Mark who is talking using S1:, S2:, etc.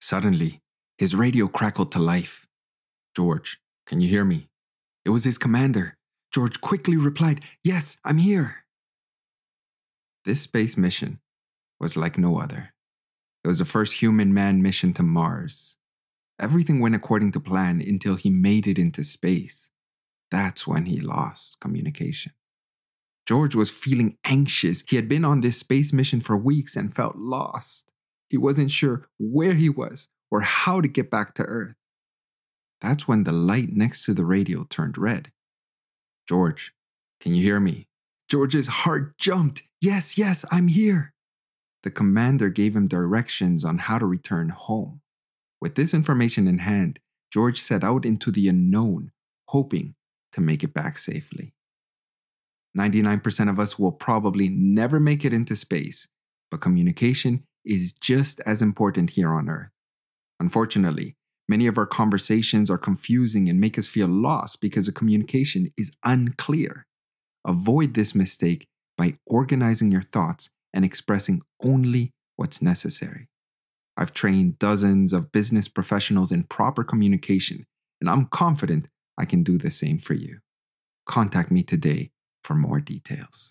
S1: Suddenly, his radio crackled to life. George, can you hear me? It was his commander. George quickly replied, Yes, I'm here. This space mission was like no other. It was the first human manned mission to Mars. Everything went according to plan until he made it into space. That's when he lost communication. George was feeling anxious. He had been on this space mission for weeks and felt lost. He wasn't sure where he was or how to get back to Earth. That's when the light next to the radio turned red. George, can you hear me? George's heart jumped. Yes, yes, I'm here. The commander gave him directions on how to return home. With this information in hand, George set out into the unknown, hoping to make it back safely. 99% of us will probably never make it into space, but communication is just as important here on Earth. Unfortunately, many of our conversations are confusing and make us feel lost because the communication is unclear. Avoid this mistake by organizing your thoughts and expressing only what's necessary. I've trained dozens of business professionals in proper communication, and I'm confident I can do the same for you. Contact me today for more details.